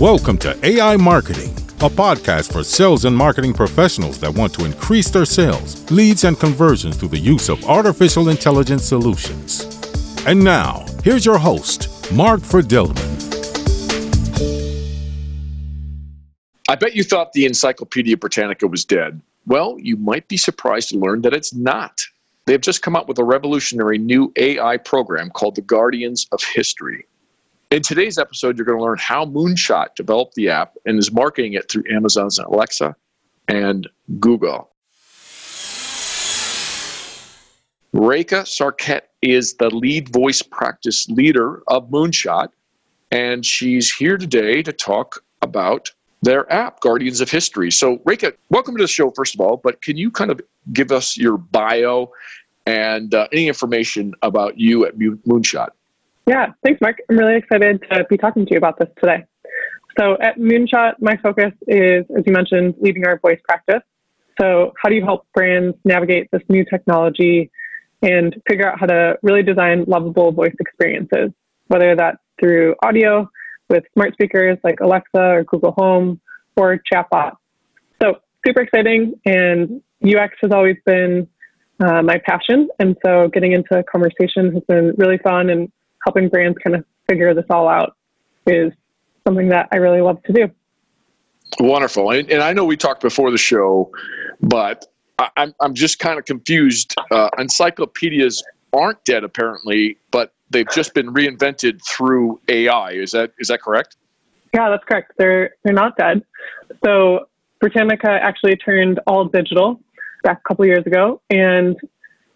Welcome to AI Marketing, a podcast for sales and marketing professionals that want to increase their sales, leads, and conversions through the use of artificial intelligence solutions. And now, here's your host, Mark Fidelman. I bet you thought the Encyclopedia Britannica was dead. Well, you might be surprised to learn that it's not. They've just come up with a revolutionary new AI program called the Guardians of History. In today's episode, you're going to learn how Moonshot developed the app and is marketing it through Amazon's Alexa and Google. Reka Sarkhet is the lead voice practice leader of Moonshot, and she's here today to talk about their app, Guardians of History. So, Reka, welcome to the show, first of all, but can you kind of give us your bio and uh, any information about you at Moonshot? Yeah, thanks, Mark. I'm really excited to be talking to you about this today. So, at Moonshot, my focus is, as you mentioned, leading our voice practice. So, how do you help brands navigate this new technology and figure out how to really design lovable voice experiences, whether that's through audio with smart speakers like Alexa or Google Home or chatbot. So super exciting, and UX has always been uh, my passion, and so getting into conversation has been really fun, and helping brands kind of figure this all out is something that I really love to do. Wonderful, and, and I know we talked before the show, but I, I'm I'm just kind of confused. Uh, encyclopedias aren't dead apparently, but they've just been reinvented through AI. Is that is that correct? Yeah, that's correct. They're they're not dead. So Britannica actually turned all digital back a couple years ago, and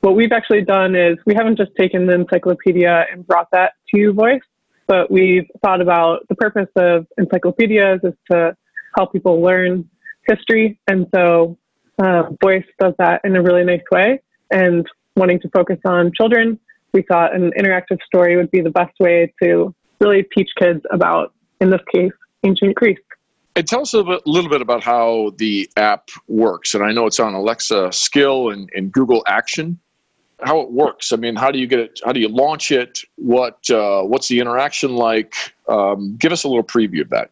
what we've actually done is we haven't just taken the encyclopedia and brought that to voice, but we've thought about the purpose of encyclopedias is to help people learn history, and so uh, voice does that in a really nice way. And wanting to focus on children, we thought an interactive story would be the best way to really teach kids about, in this case, ancient Greece. And tell us a little, bit, about how the app works. And I know it's on Alexa Skill and, and Google Action. How it works? I mean, how do you get it? How do you launch it? What uh, What's the interaction like? Um, give us a little preview of that.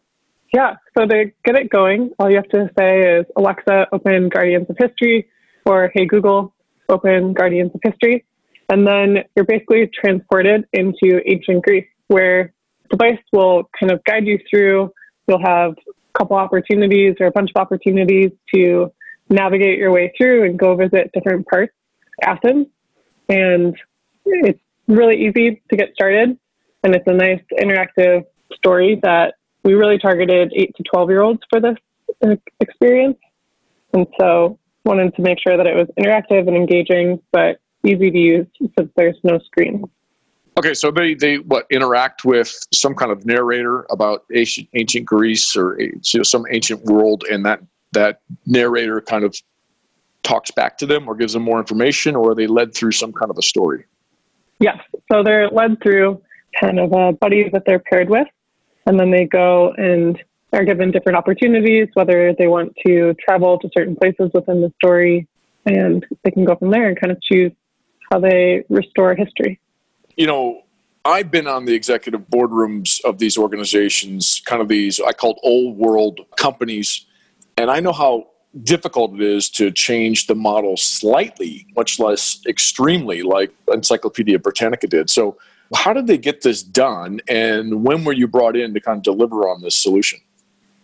Yeah. So to get it going, all you have to say is Alexa, open Guardians of History, or Hey Google, open Guardians of History. And then you're basically transported into ancient Greece, where the device will kind of guide you through. You'll have a couple opportunities or a bunch of opportunities to navigate your way through and go visit different parts Athens. And it's really easy to get started. And it's a nice interactive story that we really targeted 8 to 12 year olds for this uh, experience. And so wanted to make sure that it was interactive and engaging, but easy to use since there's no screen. Okay, so they, they what interact with some kind of narrator about ancient, ancient Greece or you know, some ancient world, and that that narrator kind of talks back to them or gives them more information, or are they led through some kind of a story? Yes, so they're led through kind of a buddy that they're paired with, and then they go and are given different opportunities, whether they want to travel to certain places within the story, and they can go from there and kind of choose how they restore history. You know, I've been on the executive boardrooms of these organizations, kind of these I called old world companies, and I know how difficult it is to change the model slightly, much less extremely, like Encyclopedia Britannica did. So, how did they get this done, and when were you brought in to kind of deliver on this solution?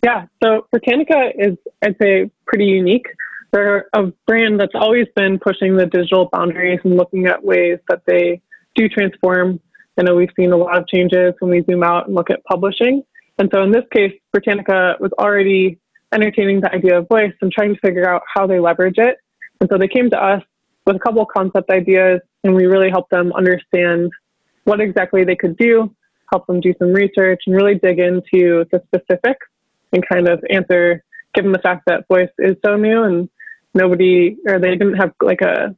Yeah, so Britannica is, I'd say, pretty unique. They're a brand that's always been pushing the digital boundaries and looking at ways that they do transform. I know we've seen a lot of changes when we zoom out and look at publishing. And so in this case, Britannica was already entertaining the idea of voice and trying to figure out how they leverage it. And so they came to us with a couple of concept ideas, and we really helped them understand what exactly they could do, help them do some research, and really dig into the specifics and kind of answer, given the fact that voice is so new and nobody or they didn't have like a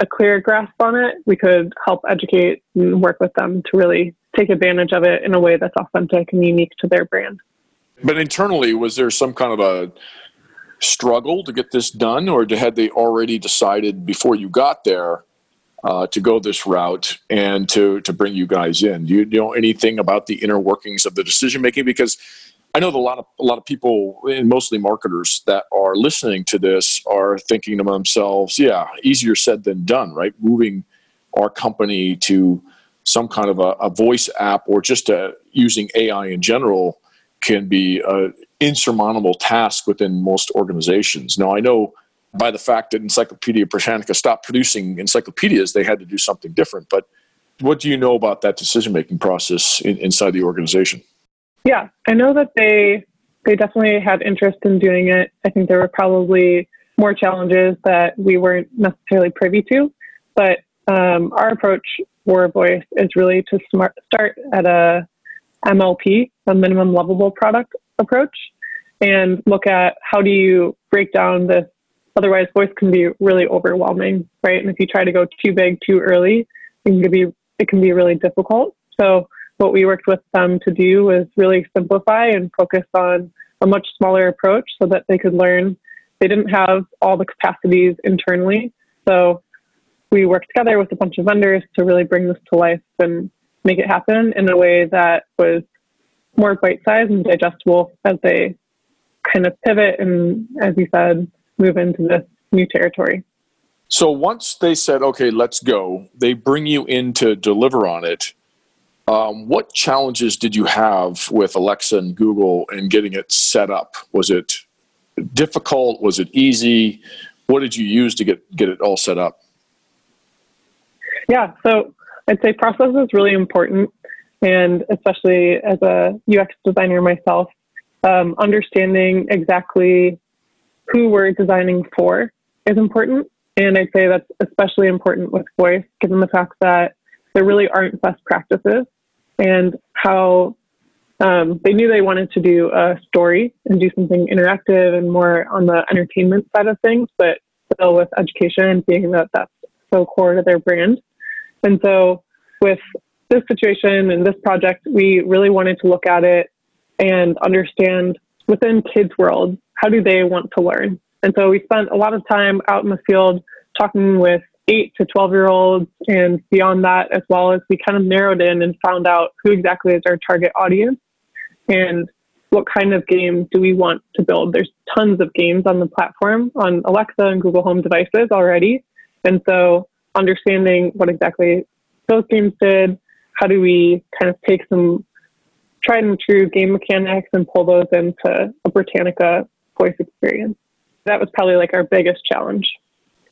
a clear grasp on it, we could help educate and work with them to really take advantage of it in a way that's authentic and unique to their brand. But internally, was there some kind of a struggle to get this done, or had they already decided before you got there uh, to go this route and to to bring you guys in? Do you know anything about the inner workings of the decision making? Because I know a lot of a lot of people, and mostly marketers, that are listening to this are thinking to themselves, "Yeah, easier said than done." Right, moving our company to some kind of a, a voice app or just a, using AI in general can be an insurmountable task within most organizations. Now, I know by the fact that Encyclopedia Britannica stopped producing encyclopedias, they had to do something different. But what do you know about that decision making process in, inside the organization? Yeah, I know that they they definitely had interest in doing it. I think there were probably more challenges that we weren't necessarily privy to, but um, our approach for Voice is really to smart, start at a MLP, a minimum lovable product approach, and look at how do you break down this. Otherwise, voice can be really overwhelming, right? And if you try to go too big too early, it can be it can be really difficult. So what we worked with them to do was really simplify and focus on a much smaller approach so that they could learn. They didn't have all the capacities internally. So we worked together with a bunch of vendors to really bring this to life and make it happen in a way that was more bite sized and digestible as they kind of pivot and, as you said, move into this new territory. So once they said, okay, let's go, they bring you in to deliver on it. Um, what challenges did you have with Alexa and Google and getting it set up? Was it difficult? Was it easy? What did you use to get, get it all set up? Yeah, so I'd say process is really important. And especially as a UX designer myself, um, understanding exactly who we're designing for is important. And I'd say that's especially important with voice, given the fact that there really aren't best practices and how um, they knew they wanted to do a story and do something interactive and more on the entertainment side of things, but still with education, being that that's so core to their brand. And so with this situation and this project, we really wanted to look at it and understand within kids' world, how do they want to learn? And so we spent a lot of time out in the field talking with eight to 12 year olds and beyond that, as well as we kind of narrowed in and found out who exactly is our target audience and what kind of game do we want to build. There's tons of games on the platform on Alexa and Google Home devices already. And so understanding what exactly those games did, how do we kind of take some tried and true game mechanics and pull those into a Britannica voice experience. That was probably like our biggest challenge.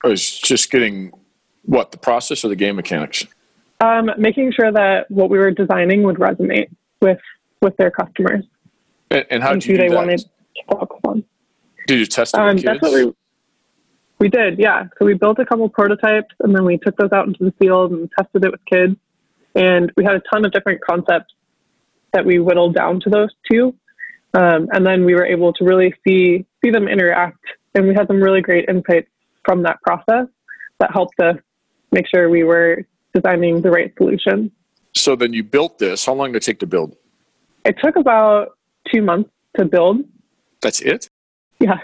I was just getting what the process or the game mechanics. Um, making sure that what we were designing would resonate with with their customers. And, and how did you do they that? wanted to focus on. Did you test it Um, that's kids? what we we did, yeah. So we built a couple prototypes and then we took those out into the field and tested it with kids. And we had a ton of different concepts that we whittled down to those two. Um, and then we were able to really see see them interact, and we had some really great insights from that process that helped us make sure we were designing the right solution. so then you built this. How long did it take to build? It took about two months to build. That's it? Yeah,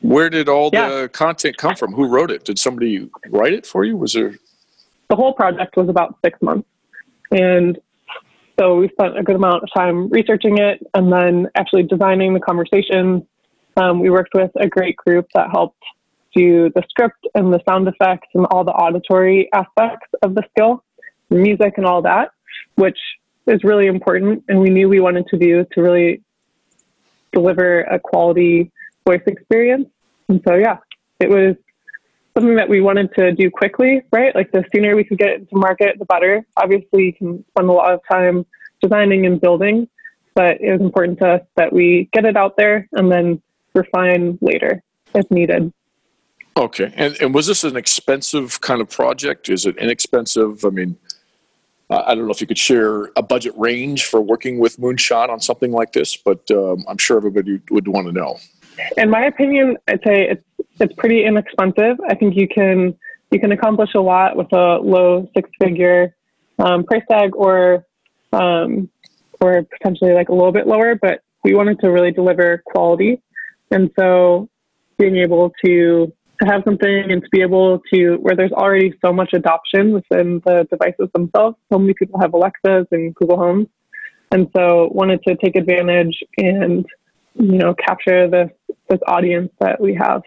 Where did all Yeah. the content come from? Who wrote it? Did somebody write it for you? Was there the whole project was about six months. And so we spent a good amount of time researching it and then actually designing the conversations. Um, we worked with a great group that helped do the script and the sound effects and all the auditory aspects of the skill, music and all that, which is really important. And we knew we wanted to do to really deliver a quality voice experience. And so, yeah, it was something that we wanted to do quickly, right? Like the sooner we could get it into market, the better. Obviously, you can spend a lot of time designing and building, but it was important to us that we get it out there and then refine later if needed. Okay. And, and was this an expensive kind of project? Is it inexpensive? I mean, I don't know if you could share a budget range for working with Moonshot on something like this, but um, I'm sure everybody would want to know. In my opinion, I'd say it's it's pretty inexpensive. I think you can you can accomplish a lot with a low six figure um, price tag or um, or potentially like a little bit lower. But we wanted to really deliver quality, and so being able to to have something and to be able to where there's already so much adoption within the devices themselves. So many people have Alexas and Google Homes. and so wanted to take advantage and you know capture this this audience that we have.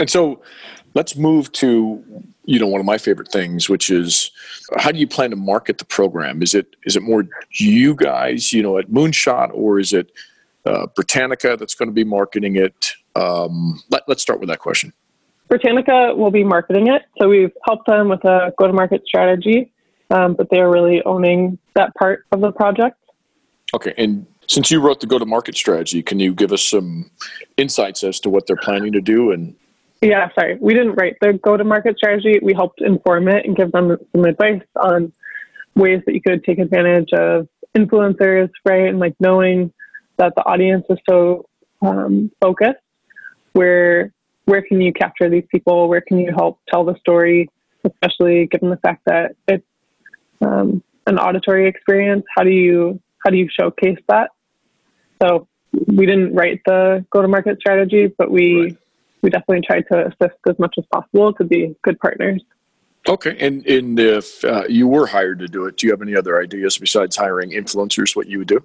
And so, let's move to you know one of my favorite things, which is how do you plan to market the program? Is it is it more you guys, you know, at Moonshot, or is it uh, Britannica that's going to be marketing it? Um, let, let's start with that question. Britannica will be marketing it, so we've helped them with a go-to-market strategy, um, but they are really owning that part of the project. Okay, and since you wrote the go-to-market strategy, can you give us some insights as to what they're planning to do and yeah, sorry. We didn't write the go to market strategy. We helped inform it and give them some advice on ways that you could take advantage of influencers, right? And like knowing that the audience is so um, focused, where where can you capture these people? Where can you help tell the story, especially given the fact that it's um, an auditory experience? How do you how do you showcase that? So we didn't write the go to market strategy, but we right we definitely tried to assist as much as possible to be good partners. Okay, and and if uh, you were hired to do it, do you have any other ideas besides hiring influencers? What you would do?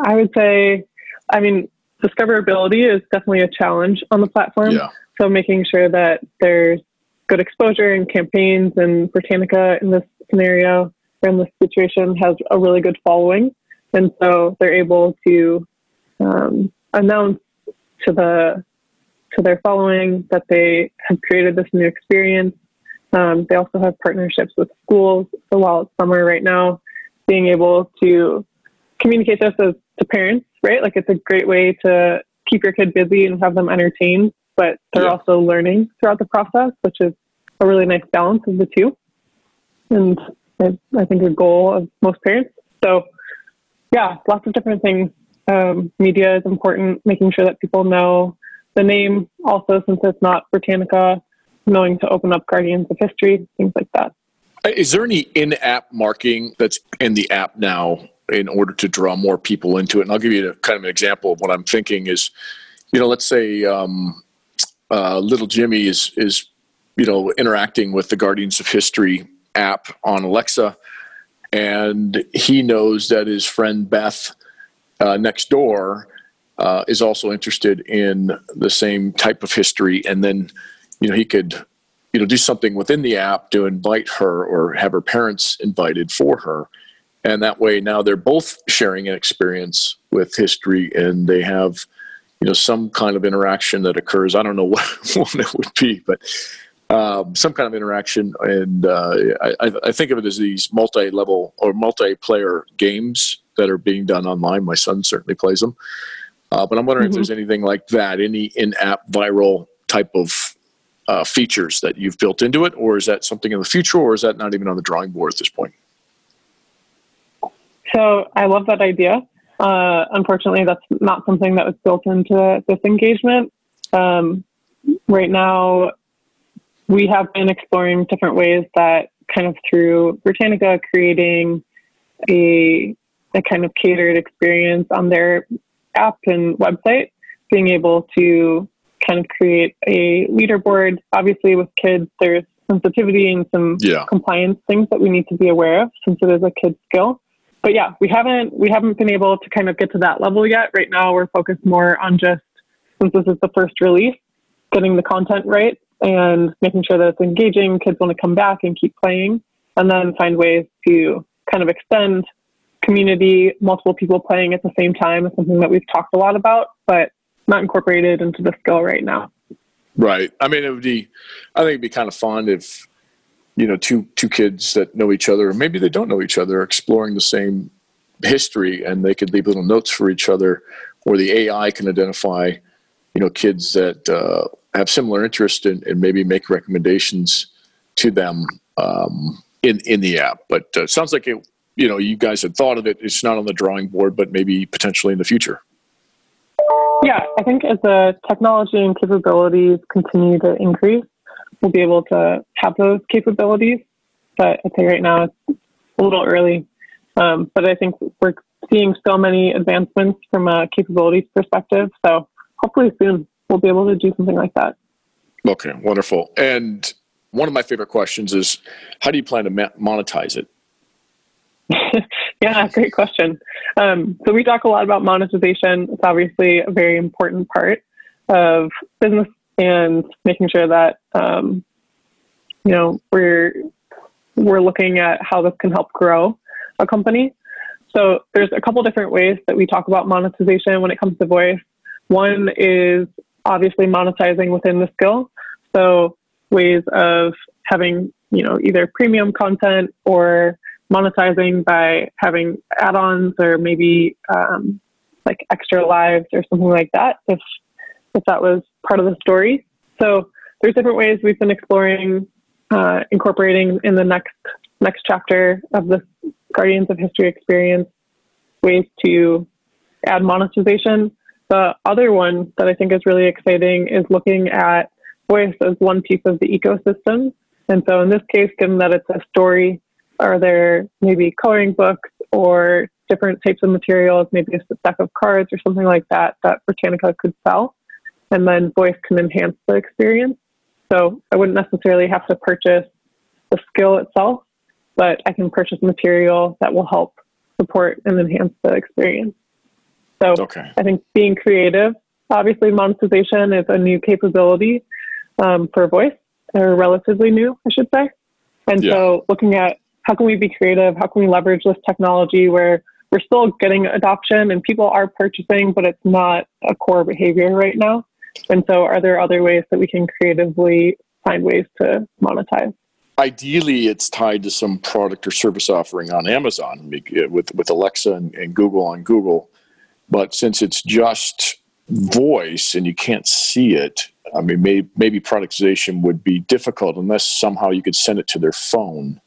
I would say, I mean, discoverability is definitely a challenge on the platform. Yeah. So making sure that there's good exposure and campaigns, and Britannica in this scenario or in this situation has a really good following, and so they're able to um, announce to the to their following that they have created this new experience. Um, they also have partnerships with schools. So while it's summer right now, being able to communicate this as, to parents, right? Like it's a great way to keep your kid busy and have them entertained, but they're yeah. also learning throughout the process, which is a really nice balance of the two. And I, I think a goal of most parents. So yeah, lots of different things. Um, media is important, making sure that people know the name also, since it's not Britannica, knowing to open up Guardians of History, things like that. Uh, there any in app marketing that's in the app now in order to draw more people into it? And I'll give you a, kind of an example of what I'm thinking is, you know, let's say um, uh, little Jimmy is, is, you know, interacting with the Guardians of History app on Alexa, and he knows that his friend Beth uh, next door uh, is also interested in the same type of history, and then you know he could you know do something within the app to invite her or have her parents invited for her, and that way now they're both sharing an experience with history, and they have you know some kind of interaction that occurs. I don't know what one it would be, but um, some kind of interaction, and uh, I, I, think of it as these multi-level or multiplayer games that are being done online. My son certainly plays them, uh, but I'm wondering mm-hmm. if there's anything like that, any in-app viral type of uh, features that you've built into it, or is that something in the future, or is that not even on the drawing board at this point? So I love that idea. Uh, unfortunately, that's not something that was built into this engagement. Um, right now, we have been exploring different ways that kind of through Britannica creating a, a kind of catered experience on their app and website, being able to kind of create a leaderboard. Obviously, with kids, there's sensitivity and some yeah. compliance things that we need to be aware of since it is a kid's skill. But yeah, we haven't we haven't been able to kind of get to that level yet. Right now, we're focused more on just since this is the first release, getting the content right and making sure that it's engaging. Kids want to come back and keep playing, and then find ways to kind of extend community, multiple people playing at the same time is something that we've talked a lot about, but not incorporated into the skill right now. Right. I mean, it would be, I think it'd be kind of fun if, you know, two, two kids that know each other, or maybe they don't know each other, exploring the same history and they could leave little notes for each other, or the AI can identify, you know, kids that uh, have similar interest and, and, maybe make recommendations to them um, in, in the app. But uh, sounds like it you know you guys had thought of it. It's not on the drawing board but maybe potentially in the future. Yeah i think as the technology and capabilities continue to increase we'll be able to have those capabilities. But i think right now it's a little early. Um, but i think we're seeing so many advancements from a capabilities perspective. So hopefully soon we'll be able to do something like that okay wonderful and one of my favorite questions is how do you plan to monetize it Yeah, great question. Um, so we talk a lot about monetization. It's obviously a very important part of business and making sure that um, you know we're we're looking at how this can help grow a company. So there's a couple different ways that we talk about monetization when it comes to voice. One is obviously monetizing within the skill. So ways of having, you know, either premium content or monetizing by having add-ons or maybe um, like extra lives or something like that if if that was part of the story. So there's different ways we've been exploring uh, incorporating in the next next chapter of the Guardians of History experience ways to add monetization. The other one that I think is really exciting is looking at voice as one piece of the ecosystem. And so in this case, given that it's a story, are there maybe coloring books or different types of materials, maybe a stack of cards or something like that that Britannica could sell? And then voice can enhance the experience. So I wouldn't necessarily have to purchase the skill itself, but I can purchase material that will help support and enhance the experience. So okay. I think being creative, obviously monetization is a new capability um, for voice, or relatively new, I should say. And yeah. so looking at how can we be creative? How can we leverage this technology where we're still getting adoption and people are purchasing, but it's not a core behavior right now. And so, are there other ways that we can creatively find ways to monetize? Ideally, it's tied to some product or service offering on Amazon with, with Alexa and, and Google on Google. But since it's just voice and you can't see it, I mean, maybe, maybe productization would be difficult unless somehow you could send it to their phone.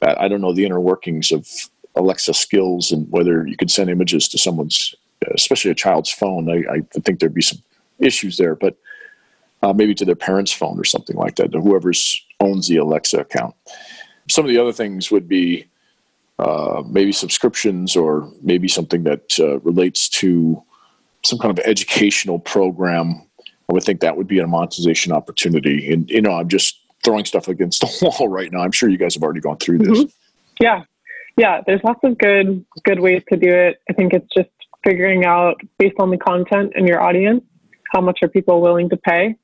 I don't know the inner workings of Alexa skills and whether you could send images to someone's, especially a child's phone. I, I think there'd be some issues there, but uh, maybe to their parents' phone or something like that, whoever owns the Alexa account. Some of the other things would be uh, maybe subscriptions or maybe something that uh, relates to some kind of educational program. I would think that would be a monetization opportunity. And, you know, I'm just throwing stuff against the wall right now. I'm sure you guys have already gone through this. Mm-hmm. Yeah. Yeah. There's lots of good, good ways to do it. I think it's just figuring out based on the content and your audience how much are people willing to pay?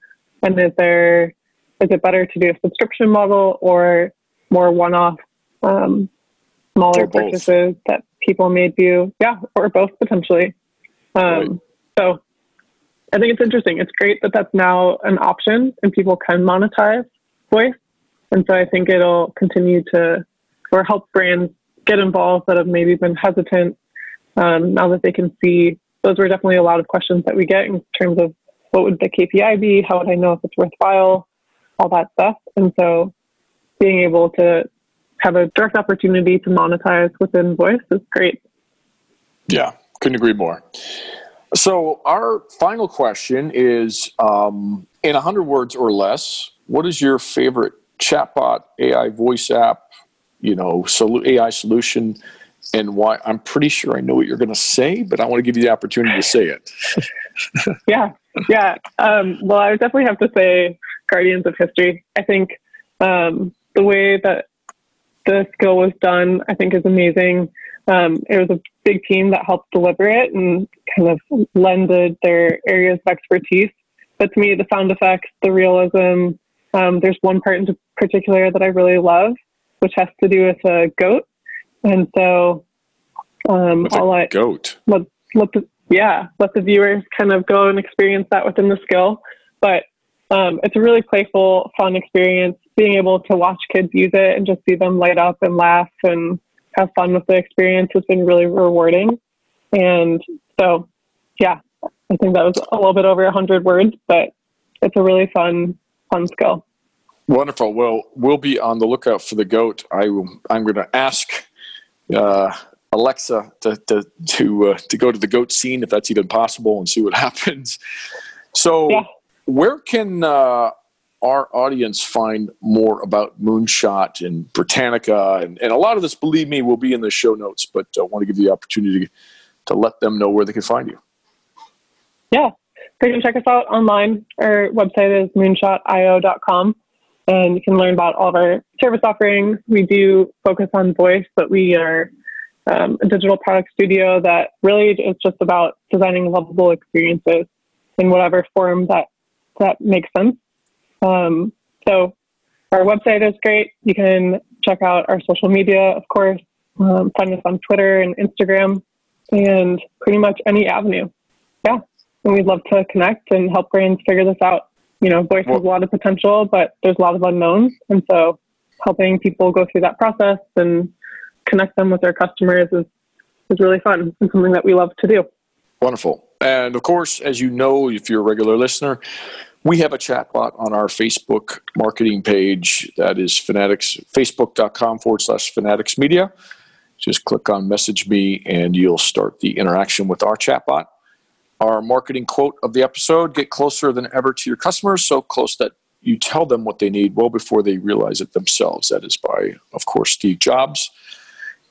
And is there is it better to do a subscription model or more one off um, smaller purchases that people may do? Yeah, or both potentially. Um, right. So I think it's interesting. It's great that that's now an option and people can monetize voice. And so I think it'll continue to or help brands get involved that have maybe been hesitant um, now that they can see those were definitely a lot of questions that we get in terms of what would the KPI be? How would I know if it's worthwhile? All that stuff. And so being able to have a direct opportunity to monetize within voice is great. Yeah, couldn't agree more. So, our final question is um, in 100 words or less, what is your favorite chatbot, AI voice app, you know, AI solution and why I'm pretty sure I know what you're going to say, but I want to give you the opportunity to say it. yeah, yeah. Um, well, I would definitely have to say Guardians of History. I think um, the way that the skill was done, I think, is amazing. Um, it was a big team that helped deliver it and kind of lended their areas of expertise. But to me, the sound effects, the realism, um, there's one part in particular that I really love, which has to do with a goat and so um, I'll let goat. Let, let the, yeah, let the viewers kind of go and experience that within the skill. But um, it's a really playful, fun experience. Being able to watch kids use it and just see them light up and laugh and have fun with the experience has been really rewarding. And so, yeah, I think that was a little bit over 100 words, but it's a really fun, fun skill. Wonderful. Well, we'll be on the lookout for the goat. I, I'm going to ask uh, Alexa to to to, uh, to go to the goat scene if that's even possible and see what happens. So, yeah. where can uh, our audience find more about Moonshot and Britannica and, and a lot of this, believe me, will be in the show notes. But I want to give you the opportunity to let them know where they can find you. Yeah, they can check us out online. Our website is moonshotio.com and you can learn about all of our service offerings. We do focus on voice, but we are um, a digital product studio that really is just about designing lovable experiences in whatever form that that makes sense. Um, so our website is great. You can check out our social media, of course. Um, find us on Twitter and Instagram, and pretty much any avenue. Yeah, and we'd love to connect and help brands figure this out. You know, voice well, has a lot of potential, but there's a lot of unknowns, and so helping people go through that process and connect them with their customers is is really fun and something that we love to do. Wonderful. And of course, as you know, if you're a regular listener, we have a chatbot on our Facebook marketing page. That is fanatics, facebook.com forward slash fanatics media. Just click on message me and you'll start the interaction with our chatbot. Our marketing quote of the episode get closer than ever to your customers, so close that you tell them what they need well before they realize it themselves. That is by, of course, Steve Jobs.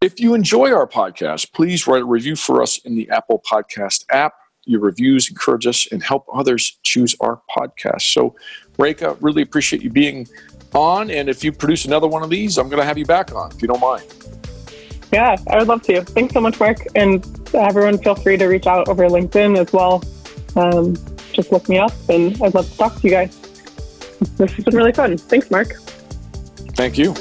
If you enjoy our podcast, please write a review for us in the Apple Podcast app. Your reviews encourage us and help others choose our podcast. So, Reka, really appreciate you being on. And if you produce another one of these, I'm going to have you back on if you don't mind. Yeah, I would love to. Thanks so much, Mark. And everyone, feel free to reach out over LinkedIn as well. Um, just look me up, and I'd love to talk to you guys. This has been really fun. Thanks, Mark. Thank you.